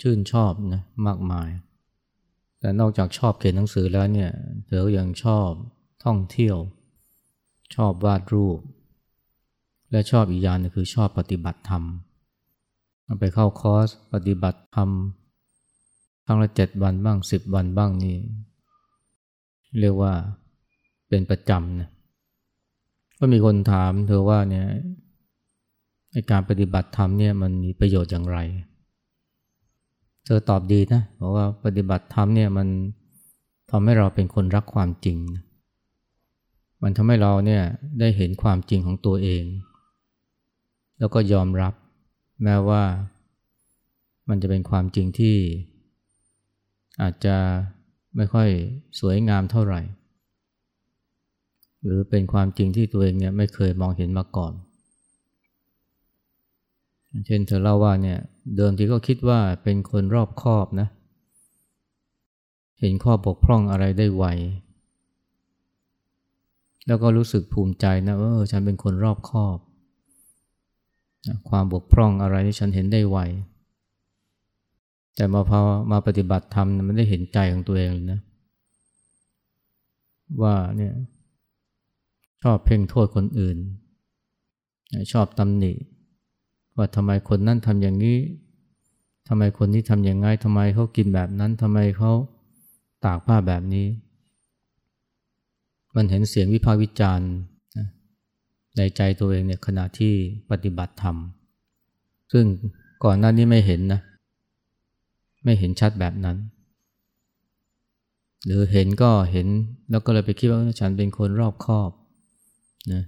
ชื่นชอบนะมากมาย แต่นอกจากชอบเขียนหนังสือแล้วเนี่ยเธอยังชอบท่องเที่ยว ชอบวาดรูป และชอบอีกอย่างนึงคือชอบปฏิบัติธรรมไปเข้าคอร์สปฏิบัติธรรมครั้งละเจ็ดวันบ้างสิบวันบ้างนี่เรียกว่าเป็นประจำนะก็มีคนถามเธอว่าเนี่ยการปฏิบัติธรรมเนี่ยมันมีประโยชน์อย่างไร เธอตอบดีนะบอกว่าปฏิบัติธรรมเนี่ยมันทำให้เราเป็นคนรักความจริง มันทำให้เราเนี่ยได้เห็นความจริงของตัวเอง แล้วก็ยอมรับแม้ว่ามันจะเป็นความจริงที่ อาจจะไม่ค่อยสวยงามเท่าไหร่ หรือเป็นความจริงที่ตัวเองเนี่ยไม่เคยมองเห็นมาก่อน เช่นเธอเล่าว่าเนี่ยเดิมทีก็คิดว่าเป็นคนรอบคอบนะ เห็นข้อบกพร่องอะไรได้ไว แล้วก็รู้สึกภูมิใจนะว่าเออฉันเป็นคนรอบคอบ ความบกพร่องอะไรที่ฉันเห็นได้ไว แต่มาพอมาปฏิบัติธรรมมันได้เห็นใจของตัวเองเนะ ว่าเนี่ยชอบเพ่งโทษคนอื่น ชอบตำหนิ ว่าทำไมคนนั้นทำอย่างนี้ทำไมคนนี้ทำอย่างไงทำไมเขากินแบบนั้นทำไมเขาตากผ้าแบบนี้ มันเห็นเสียงวิพากษ์วิจารณ์ในใจตัวเองเนี่ยขณะที่ปฏิบัติธรรม ซึ่งก่อนหน้านี้ไม่เห็นนะ ไม่เห็นชัดแบบนั้น หรือเห็นก็เห็นแล้วก็เลยไปคิดว่าฉันเป็นคนรอบคอบนะ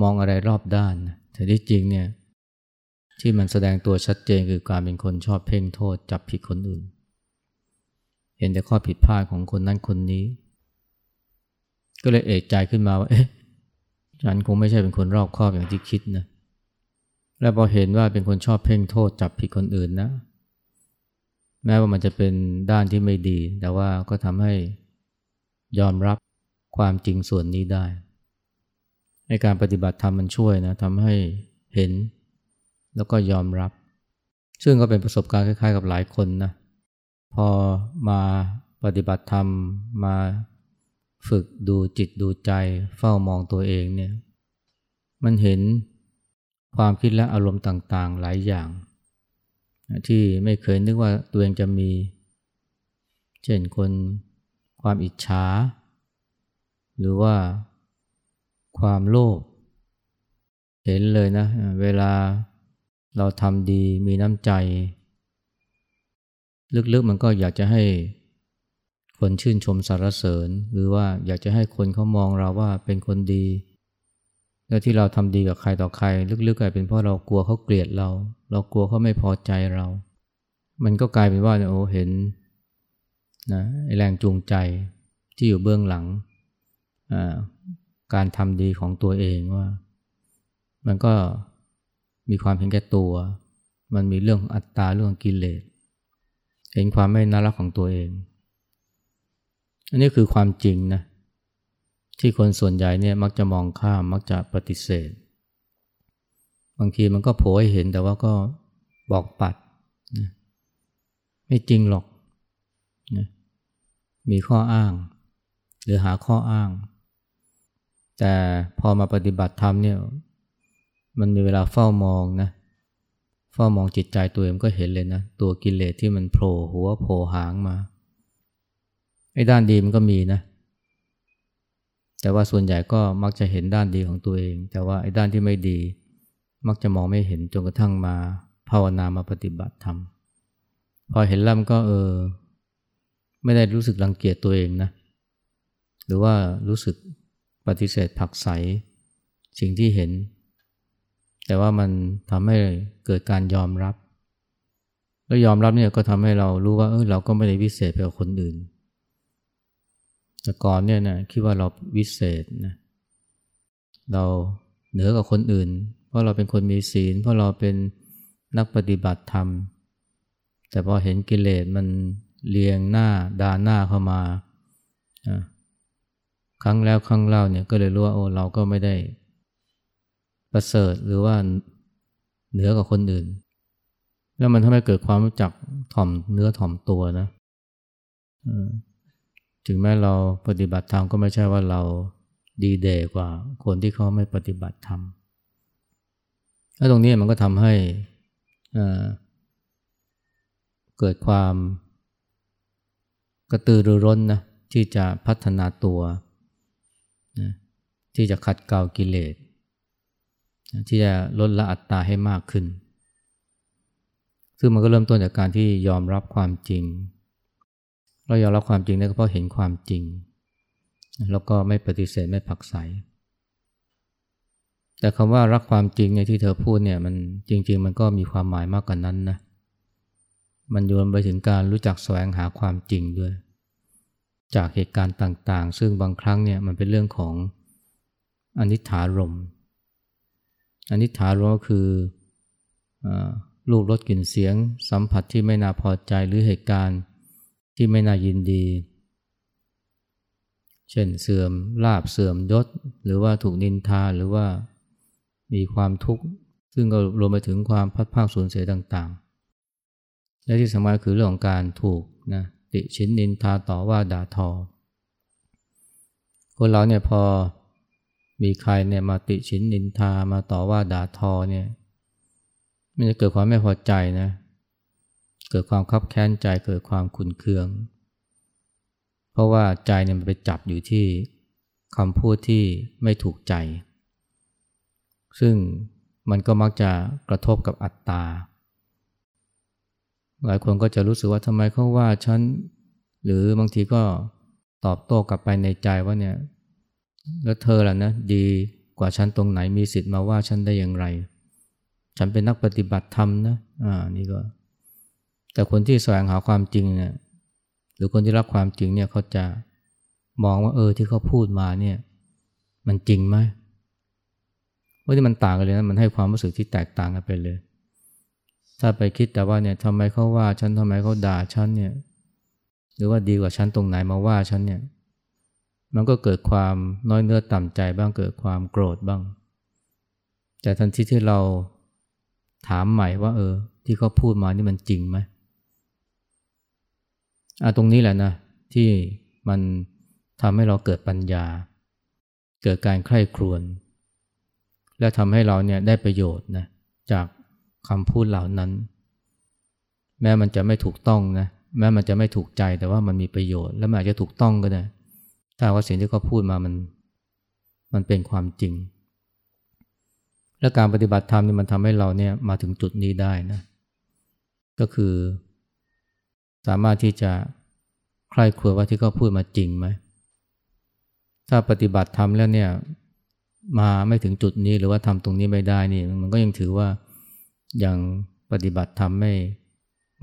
มองอะไรรอบด้านนะแต่ที่จริงเนี่ย ที่มันแสดงตัวชัดเจนคือการเป็นคนชอบเพ่งโทษจับผิดคนอื่น เห็นแต่ข้อผิดพลาดของคนนั้นคนนี้ ก็เลยเอกใจขึ้นมาว่าเอ๊ะฉันคงไม่ใช่เป็นคนรอบคอบอย่างที่คิดนะ และพอเห็นว่าเป็นคนชอบเพ่งโทษจับผิดคนอื่นนะ แม้ว่ามันจะเป็นด้านที่ไม่ดี แต่ว่าก็ทำให้ยอมรับความจริงส่วนนี้ได้ในการปฏิบัติธรรมมันช่วยนะทำให้เห็น แล้วก็ยอมรับ ซึ่งก็เป็นประสบการณ์คล้ายๆ กับหลายคนนะพอมาปฏิบัติธรรมมาฝึกดูจิตดูใจ เฝ้ามองตัวเองเนี่ยมันเห็นความคิดและอารมณ์ต่างๆหลายอย่าง ที่ไม่เคยนึกว่าตัวเองจะมี เช่นคนความอิจฉา หรือว่าความโลภเห็นเลยนะ เวลา เราทำดีมีน้ำใจ ลึกๆมันก็อยากจะให้คนชื่นชมสรรเสริญ หรือว่าอยากจะให้คนเขามองเราว่าเป็นคนดี แล้วที่เราทำดีกับใครต่อใคร ลึกๆกลายเป็นเพราะเรากลัวเขาเกลียดเรา เรากลัวเขาไม่พอใจเรา มันก็กลายเป็นว่าโอ้เห็นนะแรงจูงใจที่อยู่เบื้องหลังการทำดีของตัวเองว่า มันก็ มีความเห็นแก่ตัว มันมีเรื่องอัตตาเรื่องกิเลส เห็นความไม่น่ารักของตัวเอง อันนี้คือความจริงนะที่คนส่วนใหญ่เนี่ยมักจะมองข้ามมักจะปฏิเสธ บางทีมันก็โผล่ให้เห็นแต่ว่าก็บอกปัดนะไม่จริงหรอกนะมีข้ออ้าง หรือหาข้ออ้าง แต่พอมาปฏิบัติธรรมเนี่ย มันมีเวลาเฝ้ามองนะ เฝ้ามองจิตใจตัวเองก็เห็นเลยนะ ตัวกิเลสที่มันโผล่หัวโผล่หางมา ไอ้ด้านดีมันก็มีนะ แต่ว่าส่วนใหญ่ก็มักจะเห็นด้านดีของตัวเอง แต่ว่าไอ้ด้านที่ไม่ดี มักจะมองไม่เห็นจนกระทั่งมาภาวนามาปฏิบัติธรรม พอเห็นแล้วมันก็เออ ไม่ได้รู้สึกรังเกียจตัวเองนะ หรือว่ารู้สึกปฏิเสธผักใสสิ่งที่เห็น แต่ว่ามันทำให้เกิดการยอมรับ แล้วยอมรับเนี่ยก็ทำให้เรารู้ว่าเออเราก็ไม่ได้วิเศษไปกว่าคนอื่น แต่ก่อนเนี่ยนะคิดว่าเราวิเศษนะเราเหนือกว่าคนอื่น เพราะเราเป็นคนมีศีล เพราะเราเป็นนักปฏิบัติธรรม แต่พอเห็นกิเลสมันเลียงหน้าด่าหน้าเข้ามาครั้งแล้วครั้งเล่าเนี่ยก็เลยรู้ว่าโอ้เราก็ไม่ได้ ประเสริฐหรือว่าเหนือกว่าคนอื่น แล้วมันทำให้เกิดความรู้จักถ่อมเนื้อถ่อมตัวนะถึงแม้เราปฏิบัติธรรมก็ไม่ใช่ว่าเราดีเดกว่าคนที่เขาไม่ปฏิบัติธรรมแล้วตรงนี้มันก็ทำให้เกิดความกระตือรือร้นนะที่จะพัฒนาตัวนะที่จะขัดเกลากิเลส ที่จะลดละอัตตาให้มากขึ้น ซึ่งมันก็เริ่มต้นจากการที่ยอมรับความจริง เรายอมรับความจริงได้ก็เพราะเห็นความจริง แล้วก็ไม่ปฏิเสธไม่ผักใส แต่คำว่ารักความจริงในที่เธอพูดเนี่ยมันจริง ๆ มันก็มีความหมายมากกว่านั้นนะมันโยนไปถึงการรู้จักแสวงหาความจริงด้วย จากเหตุการณ์ต่างๆ ซึ่งบางครั้งเนี่ยมันเป็นเรื่องของอนิถารม อนิถารมก็คือลูกรสกลิ่นเสียง สัมผัสที่ไม่น่าพอใจหรือเหตุการณ์ที่ไม่น่ายินดี เช่นเสื่อมลาบเสื่อมยศ หรือว่าถูกนินทาหรือว่ามีความทุกข์ ซึ่งก็รวมไปถึงความพัดภาคสูญเสียต่างๆ และที่สำคัญคือเรื่องของการถูกนะติชินนินทาต่อว่าด่าทอคนเราเนี่ยพอ มีใครเนี่ยมาติชินนินทามาต่อว่าด่าทอเนี่ยมันจะเกิดความไม่พอใจนะ เกิดความคับแค้นใจเกิดความขุนเคือง เพราะว่าใจเนี่ยมันไปจับอยู่ที่คำพูดที่ไม่ถูกใจ ซึ่งมันก็มักจะกระทบกับอัตตา หลายคนก็จะรู้สึกว่าทำไมเขาว่าฉัน หรือบางทีก็ตอบโต้กลับไปในใจว่าเนี่ย แล้วเธอล่ะนะดีกว่าฉันตรงไหนมีสิทธิ์มาว่าฉันได้อย่างไร ฉันเป็นนักปฏิบัติธรรมนะอ่านี่ก็ แต่คนที่แสวงหาความจริงเนี่ยหรือคนที่รักความจริงเนี่ยเขาจะมองว่าเออที่เขาพูดมาเนี่ยมันจริงไหมว่าที่มันต่างกันเลยนะมันให้ความรู้สึกที่แตกต่างกันไปเลย ถ้าไปคิดแต่ว่าเนี่ยทำไมเขาว่าฉันทำไมเขาด่าฉันเนี่ย หรือว่าดีกว่าฉันตรงไหนมาว่าฉันเนี่ย มันก็เกิดความน้อยเนื้อต่ำใจบ้างเกิดความโกรธบ้าง แต่ทันทีที่เราถามใหม่ว่า เออ ที่เขาพูดมานี่มันจริงไหมอะตรงนี้แหละนะ ที่มันทำให้เราเกิดปัญญา เกิดการใคร่ครวญและทำให้เราเนี่ยได้ประโยชน์นะจากคำพูดเหล่านั้น แม้มันจะไม่ถูกต้องนะแม้มันจะไม่ถูกใจแต่ว่ามันมีประโยชน์ และมันอาจจะถูกต้องก็ได้ ถ้าว่าสิ่งที่เขาพูดมามันมันเป็นความจริง และการปฏิบัติธรรมนี่มันทำให้เราเนี่ยมาถึงจุดนี้ได้นะก็คือ สามารถที่จะใคร่ครวญว่าที่เขาพูดมาจริงไหมถ้าปฏิบัติธรรมแล้วเนี่ยมาไม่ถึงจุดนี้หรือว่าทำตรงนี้ไม่ได้นี่มันก็ยังถือว่ายังปฏิบัติธรรมไม่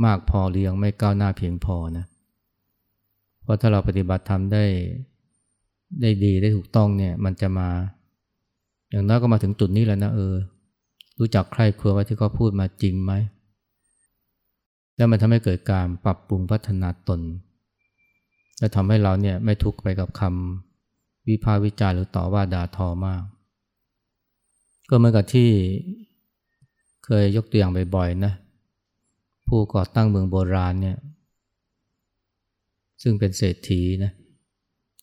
มากพอหรือยังไม่ก้าวหน้าเพียงพอนะเพราะถ้าเราปฏิบัติธรรมได้ ได้ดีได้ถูกต้องเนี่ยมันจะมา อย่างน้อยก็มาถึงจุดนี้แล้วนะเออ รู้จักใครครัวว่าที่เขาพูดมาจริงไหมแล้วมันทำให้เกิดการปรับปรุงพัฒนาตน และทำให้เราเนี่ยไม่ทุกข์ไปกับคำวิพากษ์วิจารหรือต่อว่าด่าทอมาก ก็เหมือนกับที่เคยยกตัวอย่างบ่อยๆนะ ผู้ก่อตั้งเมืองโบราณเนี่ย ซึ่งเป็นเศรษฐีนะ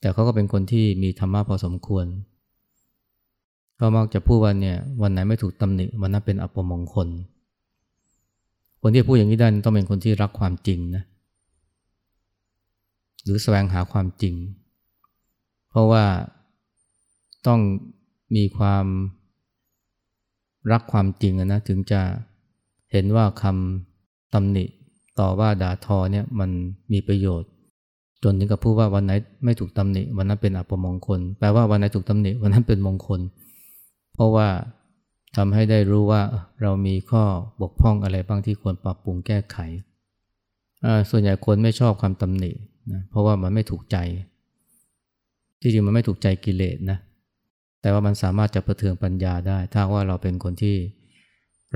แต่เขาก็เป็นคนที่มีธรรมะพอสมควรเขามักจะพูดว่าเนี่ยวันไหนไม่ถูกตำหนิวันนั้นเป็นอัปมงคล คนที่พูดอย่างนี้ได้ต้องเป็นคนที่รักความจริงนะหรือแสวงหาความจริง เพราะว่าต้องมีความรักความจริงนะถึงจะเห็นว่าคำตำหนิต่อว่าด่าทอเนี่ยมันมีประโยชน์ จนถึงกับพูดว่าวันไหนไม่ถูกตำหนิ วันนั้นเป็นอัปมงคล แปลว่าวันไหนถูกตำหนิ วันนั้นเป็นมงคล เพราะว่าทำให้ได้รู้ว่าเรามีข้อบกพร่องอะไรบ้างที่ควรปรับปรุงแก้ไข ส่วนใหญ่คนไม่ชอบคำตำหนินะเพราะว่ามันไม่ถูกใจ ที่จริงมันไม่ถูกใจกิเลสนะแต่ว่ามันสามารถจะประเทืองปัญญาได้ ถ้าว่าเราเป็นคนที่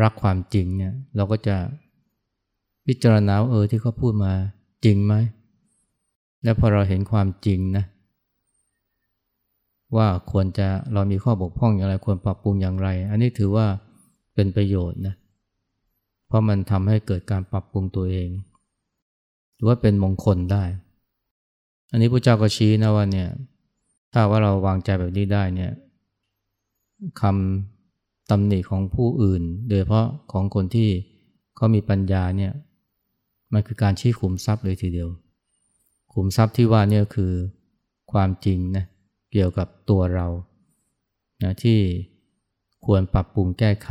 รักความจริงเนี่ยเราก็จะพิจารณาเออที่เขาพูดมาจริงไหม และพอเราเห็นความจริงนะ ว่าควรจะเรามีข้อบกพร่องอย่างไรควรปรับปรุงอย่างไร อันนี้ถือว่าเป็นประโยชน์นะเพราะมันทำให้เกิดการปรับปรุงตัวเอง หรือว่าเป็นมงคลได้ อันนี้พระเจ้าก็ชี้นะว่าเนี่ยถ้าว่าเราวางใจแบบนี้ได้เนี่ยคำตำหนิของผู้อื่น โดยเฉพาะของคนที่เขามีปัญญาเนี่ยมันคือการชี้ขุมทรัพย์เลยทีเดียว ขุมทรัพย์ที่ว่านี่คือความจริงนะเกี่ยวกับตัวเรานะที่ควรปรับปรุงแก้ไข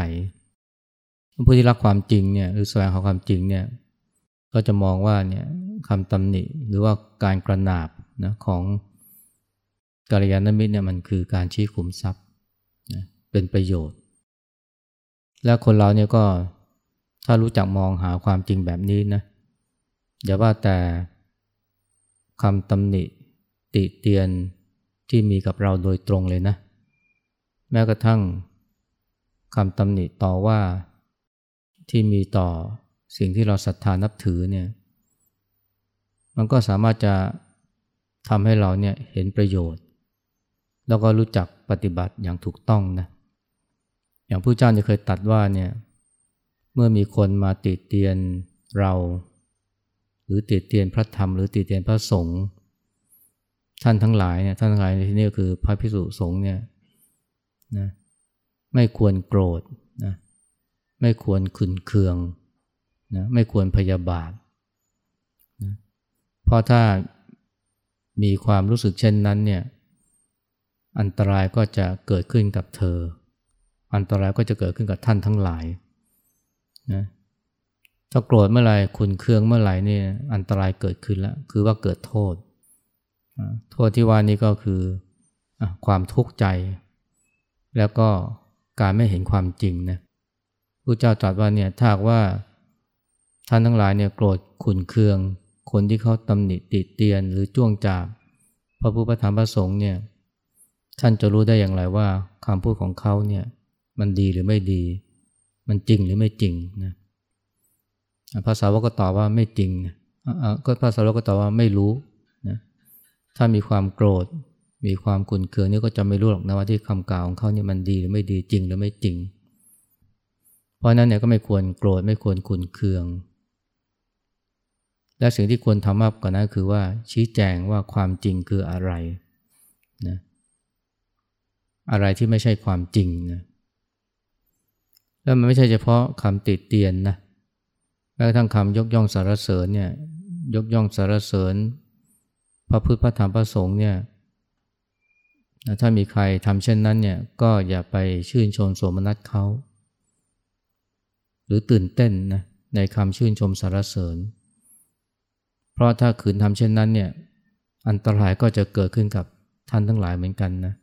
ผู้ที่รักความจริงเนี่ยหรือแสวงหาความจริงเนี่ยก็จะมองว่าเนี่ยคำตำหนิหรือว่าการกระนาบนะของกัลยาณมิตรเนี่ยมันคือการชี้ขุมทรัพย์นะเป็นประโยชน์ และคนเราเนี่ยก็ถ้ารู้จักมองหาความจริงแบบนี้นะอย่าว่าแต่ คำตำหนิ ติเตียนที่มีกับเราโดยตรงเลยนะ แม้กระทั่งคำตำหนิต่อว่าที่มีต่อสิ่งที่เราศรัทธานับถือเนี่ยมันก็สามารถจะทำให้เราเนี่ยเห็นประโยชน์ แล้วก็รู้จักปฏิบัติอย่างถูกต้องนะอย่างผู้เจ้าเนี่ยเคยตัดว่าเนี่ยเมื่อมีคนมาติเตียนเรา รือติเตียนพระธรรมหรือติเตียนพระสงฆ์ท่านทั้งหลายเนี่ยท่านทั้งหลายในที่นี้คือพระพิสุสงฆ์เนี่ยนะไม่ควรโกรธนะไม่ควรขุนเคืองนะไม่ควรพยาบาทนะเพราะถ้ามีความรู้สึกเช่นนั้นเนี่ยอันตรายก็จะเกิดขึ้นกับเธอ อันตรายก็จะเกิดขึ้นกับท่านทั้งหลายนะ ถ้าโกรธเมื่อไหร่ขุนเคืองเมื่อไหร่นี่อันตรายเกิดขึ้นแล้วคือว่าเกิดโทษ โทษที่ว่านี้ก็คือความทุกข์ใจ แล้วก็การไม่เห็นความจริงนะพระเจ้าตรัสว่าเนี่ยถ้าว่าท่านทั้งหลายเนี่ยโกรธขุนเคือง คนที่เขาตำหนิติเตียนหรือจ้วงจาบพระพุทธธรรมพระสงฆ์เนี่ยท่านจะรู้ได้อย่างไรว่าคำพูดของเขาเนี่ยมันดีหรือไม่ดี มันจริงหรือไม่จริงนะ ภาษาวกก็ตอบว่าไม่จริงก็ภาษาวกก็ตอบว่าไม่รู้นะถ้ามีความโกรธ มีความขุนเคืองนี่ก็จะไม่รู้หรอกนะว่าที่คำกล่าวของเขาเนี่ยมันดีหรือไม่ดีจริงหรือไม่จริง เพราะนั้นเนี่ยก็ไม่ควรโกรธไม่ควรขุนเคือง และสิ่งที่ควรทำมากกว่านั้นคือว่าชี้แจงว่าความจริงคืออะไรนะอะไรที่ไม่ใช่ความจริงนะแล้วมันไม่ใช่เฉพาะคำติดเตียนนะ แม้กระทั่งคำยกย่องสรรเสริญเนี่ยยกย่องสรรเสริญ พระพุทธพระธรรมพระสงฆ์เนี่ยถ้ามีใครทำเช่นนั้นเนี่ยก็อย่าไปชื่นชมสมนัสเขาหรือตื่นเต้นนะในคำชื่นชมสรรเสริญ เพราะถ้าขืนทำเช่นนั้นเนี่ยอันตรายก็จะเกิดขึ้นกับท่านทั้งหลายเหมือนกันนะ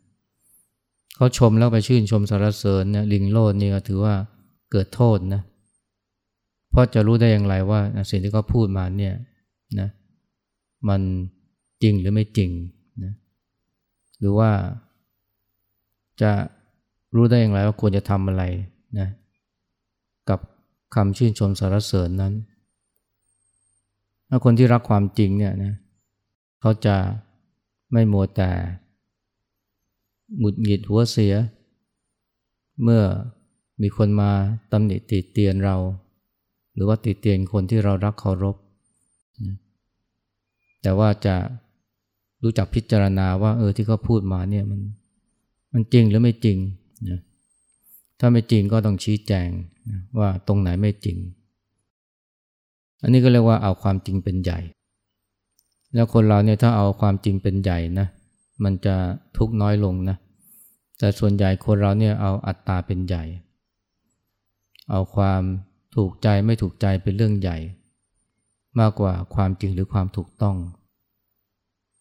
เขาชมแล้วไปชื่นชมสรรเสริญเนี่ยลิงโลดนี่ก็ถือว่าเกิดโทษนะ เพราะจะรู้ได้อย่างไรว่าสิ่งที่เขาพูดมาเนี่ยนะมันจริงหรือไม่จริงนะหรือว่าจะรู้ได้อย่างไรว่าควรจะทำอะไรนะกับคำชื่นชมสรรเสริญนั้น ถ้าคนที่รักความจริงเนี่ยนะเขาจะไม่มัวแต่หงุดหงิดหัวเสีย เมื่อมีคนมาตำหนิติเตียนเรา รือว่าติเตียนคนที่เรารักเคารพแต่ว่าจะรู้จักพิจารณาว่าเออที่เขาพูดมาเนี่ยมันมันจริงหรือไม่จริงนะถ้าไม่จริงก็ต้องชี้แจงว่าตรงไหนไม่จริง อันนี้ก็เรียกว่าเอาความจริงเป็นใหญ่ แล้วคนเราเนี่ยถ้าเอาความจริงเป็นใหญ่นะมันจะทุกน้อยลงนะแต่ส่วนใหญ่คนเราเนี่ยเอาอัตตาเป็นใหญ่ เอาความ ถูกใจไม่ถูกใจเป็นเรื่องใหญ่ มากกว่าความจริงหรือความถูกต้อง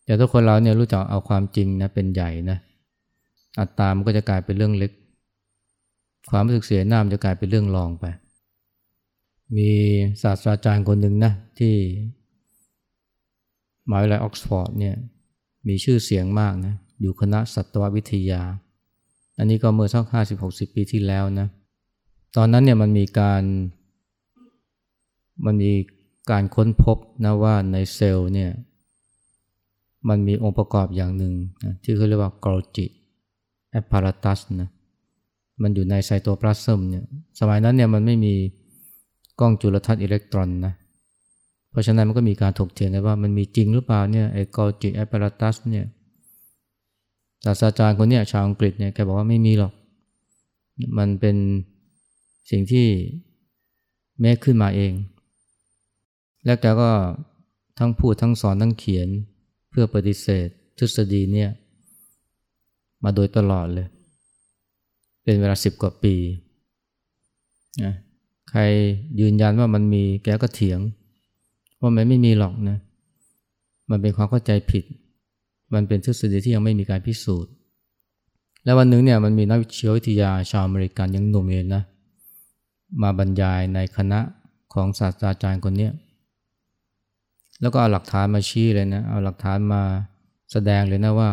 แต่ถ้าคนเราเนี่ยรู้จักเอาความจริงนะเป็นใหญ่นะอัตตามันก็จะกลายเป็นเรื่องเล็ก ความรู้สึกเสียหน้ามันจะกลายเป็นเรื่องรองไป มีศาสตราจารย์คนหนึ่งนะที่มหาวิทยาลัยออกซ์ฟอร์ดเนี่ยมีชื่อเสียงมากนะอยู่คณะสัตววิทยา อันนี้ก็เมื่อสักห้าสิบหกสิบปีที่แล้วนะ ตอนนั้นเนี่ยมันมีการ มันมีการค้นพบนะว่าในเซลล์เนี่ยมันมีองค์ประกอบอย่างหนึ่งนะที่เขาเรียกว่า Golgi apparatus นะมันอยู่ในไซโตพลาซึมเนี่ยสมัยนั้นเนี่ยมันไม่มีกล้องจุลทรรศน์อิเล็กตรอนนะเพราะฉะนั้นมันก็มีการถกเถียงกันว่ามันมีจริงหรือเปล่าเนี่ยไอ้ Golgi apparatus เนี่ยศาสตราจารย์คนเนี้ยชาวอังกฤษเนี่ยแกบอกว่าไม่มีหรอก มันเป็นสิ่งที่ make ขึ้นมาเอง แล้วแกก็ทั้งพูดทั้งสอนทั้งเขียนเพื่อปฏิเสธทฤษฎีเนี่ยมาโดยตลอดเลย เป็นเวลาสิบกว่าปีนะใครยืนยันว่ามันมีแกก็เถียง ว่ามันไม่มีหรอกนะ มันเป็นความเข้าใจผิด มันเป็นทฤษฎีที่ยังไม่มีการพิสูจน์ แล้ววันหนึ่งเนี่ยมันมีนักวิทยาวิทยาชาวอเมริกันยังหนุ่มเองนะ มาบรรยายในคณะของศาสตราจารย์คนนี้ แล้วก็เอาหลักฐานมาชี้เลยนะเอาหลักฐานมาแสดงเลยนะว่า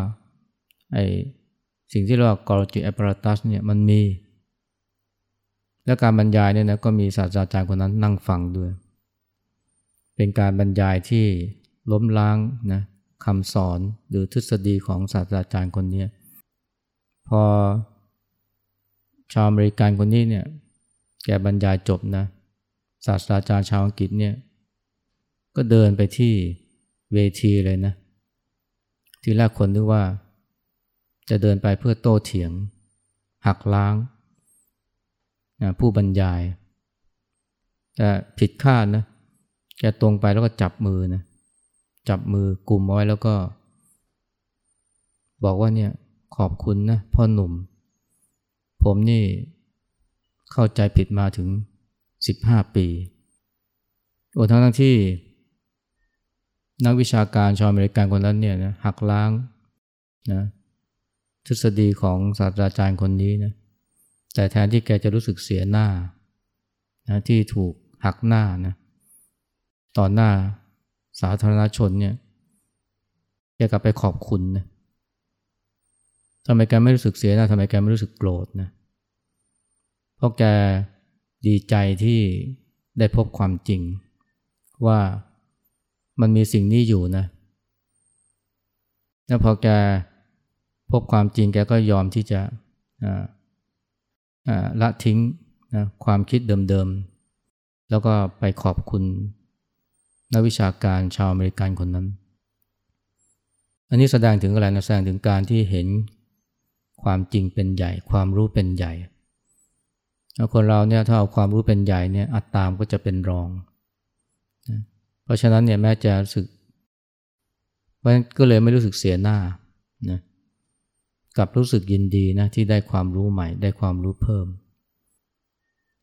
ไอสิ่งที่เรียกว่า Golgi apparatus เนี่ยมันมี และการบรรยายเนี่ยนะก็มีศาสตราจารย์คนนั้นนั่งฟังด้วย เป็นการบรรยายที่ล้มล้างนะคำสอนหรือทฤษฎีของศาสตราจารย์คนนี้พอชาวอเมริกันคนนี้เนี่ยแกบรรยายจบนะศาสตราจารย์ชาวอังกฤษเนี่ย ก็เดินไปที่เวทีเลยนะ ทีแรกคนนึกว่า จะเดินไปเพื่อโต้เถียง หักล้างนะผู้บรรยาย แต่ผิดคาดนะ แกตรงไปแล้วก็จับมือนะ จับมือกลุ่มไว้แล้วก็ บอกว่าเนี่ยขอบคุณนะพ่อหนุ่ม ผมนี่เข้าใจผิดมาถึงสิบห้าปีโอ้ทั้งทั้งที่ นักวิชาการชาวอเมริกันคนนั้นเนี่ยนะหักล้างนะทฤษฎีของศาสตราจารย์คนนี้นะแต่แทนที่แกจะรู้สึกเสียหน้านะที่ถูกหักหน้านะต่อหน้าสาธารณชนเนี่ยแกกลับไปขอบคุณนะทำไมแกไม่รู้สึกเสียหน้าทำไมแกไม่รู้สึกโกรธนะเพราะแกดีใจที่ได้พบความจริงว่า มันมีสิ่งนี้อยู่นะแล้วพอแกพบความจริงแกก็ยอมที่จะละทิ้งนะความคิดเดิมๆ แล้วก็ไปขอบคุณนักวิชาการชาวอเมริกันคนนั้น อันนี้แสดงถึงอะไรนะแสดงถึงการที่เห็นความจริงเป็นใหญ่ ความรู้เป็นใหญ่คนเราเนี่ยถ้าเอาความรู้เป็นใหญ่เนี่ยอัตตามก็จะเป็นรอง เพราะฉะนั้นเนี่ยแม้จะรู้สึกมันก็เลยไม่รู้สึกเสียหน้านะกลับรู้สึกยินดีนะที่ได้ความรู้ใหม่ ได้ความรู้เพิ่ม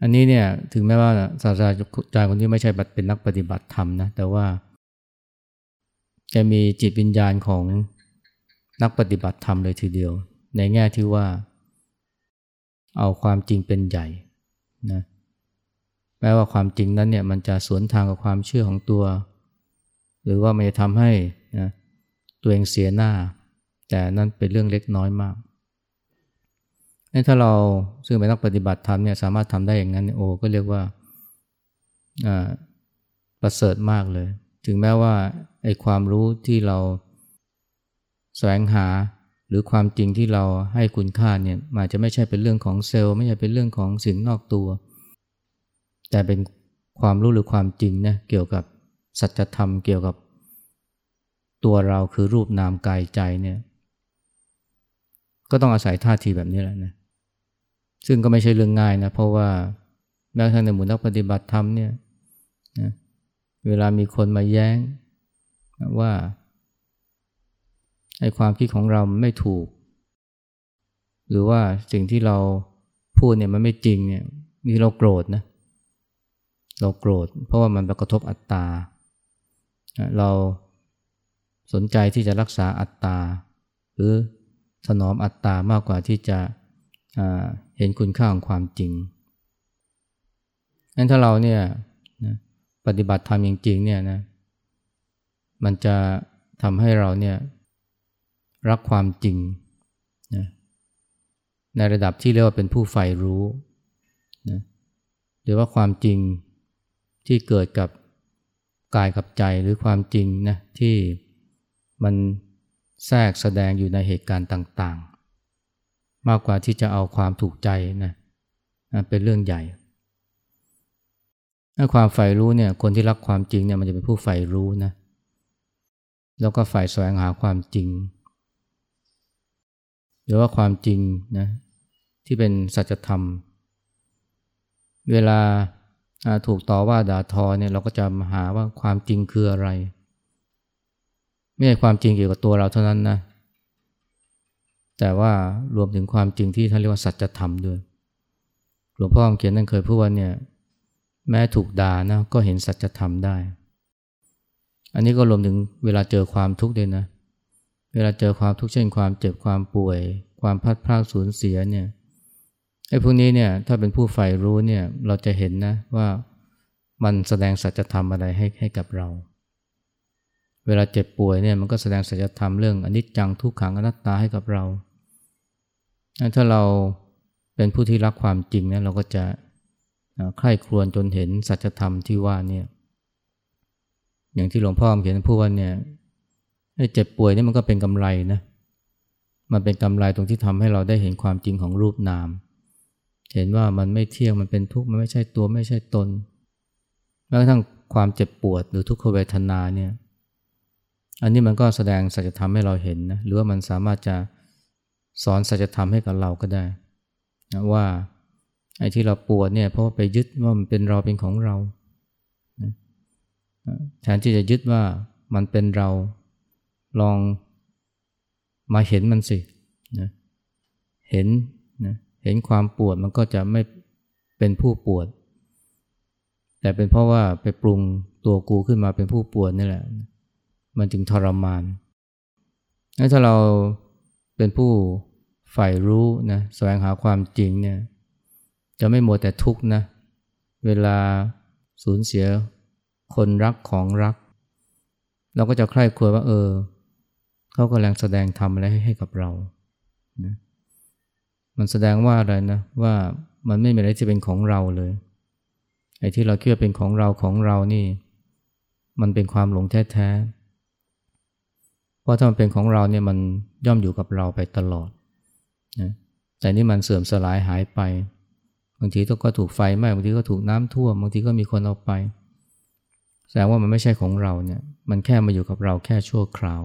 อันนี้เนี่ยถึงแม้ว่าศาสตราจารย์คนนี้ไม่ใช่เป็นนักปฏิบัติธรรมนะแต่ว่าจะมีจิตวิญญาณของนักปฏิบัติธรรมเลยทีเดียว ในแง่ที่ว่า เอาความจริงเป็นใหญ่นะ แม้ว่าความจริงนั้นเนี่ยมันจะสวนทางกับความเชื่อของตัว หรือว่ามันจะทำให้นะตัวเองเสียหน้า แต่นั่นเป็นเรื่องเล็กน้อยมากถ้าเราซึ่งเป็นนักปฏิบัติธรรมเนี่ยสามารถทำได้อย่างนั้นโอ้ก็เรียกว่าประเสริฐมากเลย ถึงแม้ว่าไอ้ความรู้ที่เราแสวงหาหรือความจริงที่เราให้คุณค่าเนี่ยอาจจะไม่ใช่เป็นเรื่องของเซลล์ ไม่ใช่เป็นเรื่องของสิ่งนอกตัว แต่เป็นความรู้หรือความจริงนะเกี่ยวกับสัจธรรมเกี่ยวกับตัวเราคือรูปนามกายใจเนี่ย ก็ต้องอาศัยท่าทีแบบนี้แหละนะซึ่งก็ไม่ใช่เรื่องง่ายนะ เพราะว่าแม้กระทั่งในหมู่นักปฏิบัติธรรมเนี่ยนะเวลามีคนมาแย้งว่าไอ้ความคิดของเราไม่ถูก หรือว่าสิ่งที่เราพูดเนี่ยมันไม่จริงเนี่ยนี่เราโกรธนะ เราโกรธ เพราะว่ามันไปกระทบอัตตา เราสนใจที่จะรักษาอัตตา หรือถนอมอัตตามากกว่าที่จะเห็นคุณค่าของความจริงงั้นถ้าเราเนี่ยปฏิบัติธรรมจริงๆเนี่ยนะมันจะทำให้เราเนี่ยรักความจริงนะในระดับที่เรียกว่าเป็นผู้ใฝ่รู้นะหรือว่าความจริง ที่เกิดกับกายกับใจหรือความจริงนะที่มันแทรกแสดงอยู่ในเหตุการณ์ต่างๆ มากกว่าที่จะเอาความถูกใจนะเป็นเรื่องใหญ่ ถ้าความใฝ่รู้เนี่ยคนที่รักความจริงเนี่ยมันจะเป็นผู้ใฝ่รู้นะแล้วก็ใฝ่แสวงหาความจริง หรือว่าความจริงนะที่เป็นสัจธรรม เวลา ถูกต่อว่าด่าทอเนี่ยเราก็จะมาหาว่าความจริงคืออะไร ไม่ใช่ความจริงเกี่ยวกับตัวเราเท่านั้นนะแต่ว่ารวมถึงความจริงที่ท่านเรียกว่าสัจธรรมด้วยหลวงพ่อเขียนนั่นเคยพูดว่าเนี่ยแม้ถูกด่านะก็เห็นสัจธรรมได้ อันนี้ก็รวมถึงเวลาเจอความทุกข์ด้วยนะ เวลาเจอความทุกข์เช่นความเจ็บความป่วย ความพัดพลาดสูญเสียเนี่ย ไอ้พวกนี้เนี่ยถ้าเป็นผู้ใฝ่รู้เนี่ยเราจะเห็นนะว่ามันแสดงสัจธรรมอะไรให้ให้กับเรา เวลาเจ็บป่วยเนี่ยมันก็แสดงสัจธรรมเรื่องอนิจจังทุกขังอนัตตาให้กับเรา ถ้าเราเป็นผู้ที่รักความจริงนะเราก็จะใคร่ครวญจนเห็นสัจธรรมที่ว่าเนี่ยอย่างที่หลวงพ่อเขียนพูดว่าเนี่ยเจ็บป่วยนี่มันก็เป็นกำไรนะมันเป็นกำไรตรงที่ทำให้เราได้เห็นความจริงของรูปนาม เห็นว่ามันไม่เที่ยงมันเป็นทุกข์มันไม่ใช่ตัวไม่ใช่ตนแม้กระทั่งความเจ็บปวดหรือทุกขเวทนาเนี่ยอันนี้มันก็แสดงสัจธรรมให้เราเห็นนะหรือว่ามันสามารถจะสอนสัจธรรมให้กับเราก็ได้นะว่าไอ้ที่เราปวดเนี่ยเพราะไปยึดว่ามันเป็นเราเป็นของเราแทนที่จะยึดว่ามันเป็นเราลองมาเห็นมันสินะเห็นนะ เห็นความปวดมันก็จะไม่เป็นผู้ปวด แต่เป็นเพราะว่าไปปรุงตัวกูขึ้นมาเป็นผู้ปวดนี่แหละ มันจึงทรมานถ้าเราเป็นผู้ใฝ่รู้นะแสวงหาความจริงเนี่ยจะไม่หมัวแต่ทุกข์นะ เวลาสูญเสียคนรักของรัก เราก็จะใคร่ครวญว่าเออเขากำลังแสดงทำอะไรให้กับเรานะ มันแสดงว่าอะไรนะว่ามันไม่มีอะไรที่เป็นของเราเลยไอ้ที่เราคิดว่าเป็นของเราของเรานี่ มันเป็นความหลงแท้ๆเพราะถ้ามันเป็นของเราเนี่ยมันย่อมอยู่กับเราไปตลอดนะแต่นี่มันเสื่อมสลายหายไปบางทีก็ถูกไฟไหม้บางทีก็ถูกน้ำท่วมบางทีก็มีคนเอาไปแสดงว่ามันไม่ใช่ของเราเนี่ย มันแค่มาอยู่กับเราแค่ชั่วคราว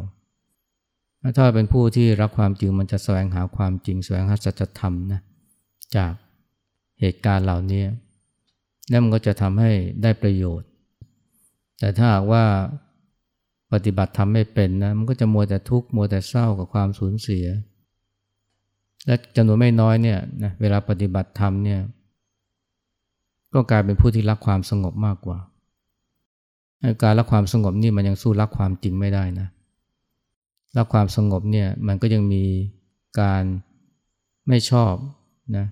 ถ้าเป็นผู้ที่รักความจริงมันจะแสวงหาความจริงแสวงหาสัจธรรมนะจากเหตุการณ์เหล่านี้นั่นมันก็จะทำให้ได้ประโยชน์ แต่ถ้าหากว่าปฏิบัติทำไม่เป็นนะมันก็จะมัวแต่ทุกข์มัวแต่เศร้ากับความสูญเสีย และจำนวนไม่น้อยเนี่ยนะเวลาปฏิบัติธรรมเนี่ยก็กลายเป็นผู้ที่รักความสงบมากกว่า การรักความสงบนี่มันยังสู้รักความจริงไม่ได้นะ รักความสงบเนี่ยมันก็ยังมีการไม่ชอบนะ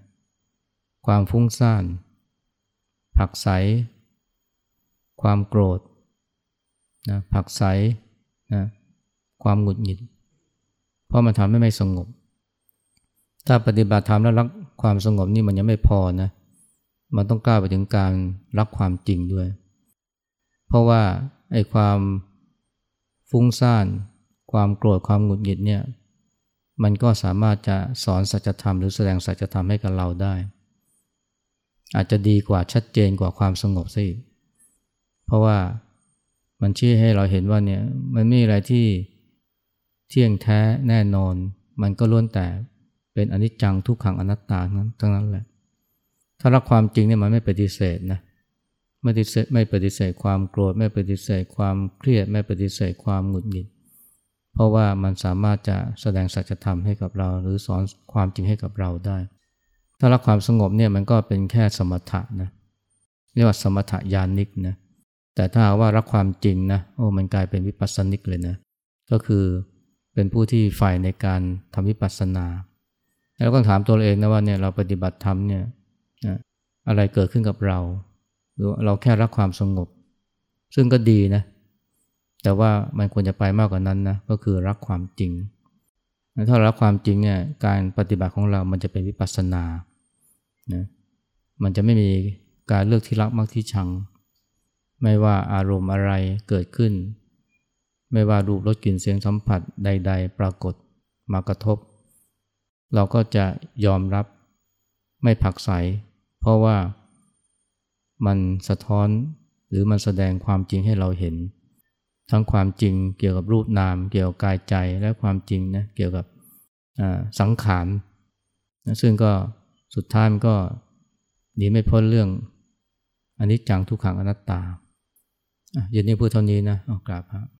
ความฟุ้งซ่านผักใส ความโกรธนะผักใสนะความหงุดหงิด เพราะมันทำให้ไม่สงบ ถ้าปฏิบัติธรรมแล้วรักความสงบนี่มันยังไม่พอนะมันต้องกล้าไปถึงการรักความจริงด้วย เพราะว่าไอ้ความฟุ้งซ่าน ความโกรธความหงุดหงิดเนี่ยมันก็สามารถจะสอนสัจธรรมหรือแสดงสัจธรรมให้กับเราได้ อาจจะดีกว่าชัดเจนกว่าความสงบซะอีกเพราะว่ามันชี้ให้เราเห็นว่าเนี่ยมันไม่มีอะไรที่เที่ยงแท้แน่นอน มันก็ล้วนแต่เป็นอนิจจังทุกขังอนัตตานั้นทั้งนั้นแหละ ถ้ารักความจริงเนี่ยมันไม่ปฏิเสธนะไม่ปฏิเสธไม่ปฏิเสธความโกรธไม่ปฏิเสธความเครียดไม่ปฏิเสธความหงุดหงิด เพราะว่ามันสามารถจะแสดงสัจธรรมให้กับเรา หรือสอนความจริงให้กับเราได้ ถ้ารักความสงบเนี่ยมันก็เป็นแค่สมถะนะเรียกว่าสมถะญาณิกนะแต่ถ้าว่ารักความจริงนะโอ้มันกลายเป็นวิปัสสนิกเลยนะก็คือเป็นผู้ที่ใฝ่ในการทำวิปัสสนา แล้วก็ถามตัวเองนะว่าเนี่ยเราปฏิบัติธรรมเนี่ยอะไรเกิดขึ้นกับเรา หรือเราแค่รักความสงบ ซึ่งก็ดีนะ แต่ว่ามันควรจะไปมากกว่านั้นนะก็คือรักความจริงถ้ารักความจริงเนี่ยการปฏิบัติของเรามันจะเป็นวิปัสสนานะมันจะไม่มีการเลือกที่รักมากที่ชัง ไม่ว่าอารมณ์อะไรเกิดขึ้น ไม่ว่ารูปรสกลิ่นเสียงสัมผัสใด ๆ ปรากฏมากระทบ เราก็จะยอมรับไม่ผักใส เพราะว่ามันสะท้อนหรือมันแสดงความจริงให้เราเห็น ทั้งความจริงเกี่ยวกับรูปนาม เกี่ยวกับกายใจและความจริงนะเกี่ยวกับสังขารนะซึ่งก็สุดท้ายมันก็หนีไม่พ้นเรื่องอันนี้จังทุกขังอนัตตาเย็นนี้พูดเท่านี้นะออกราบครับ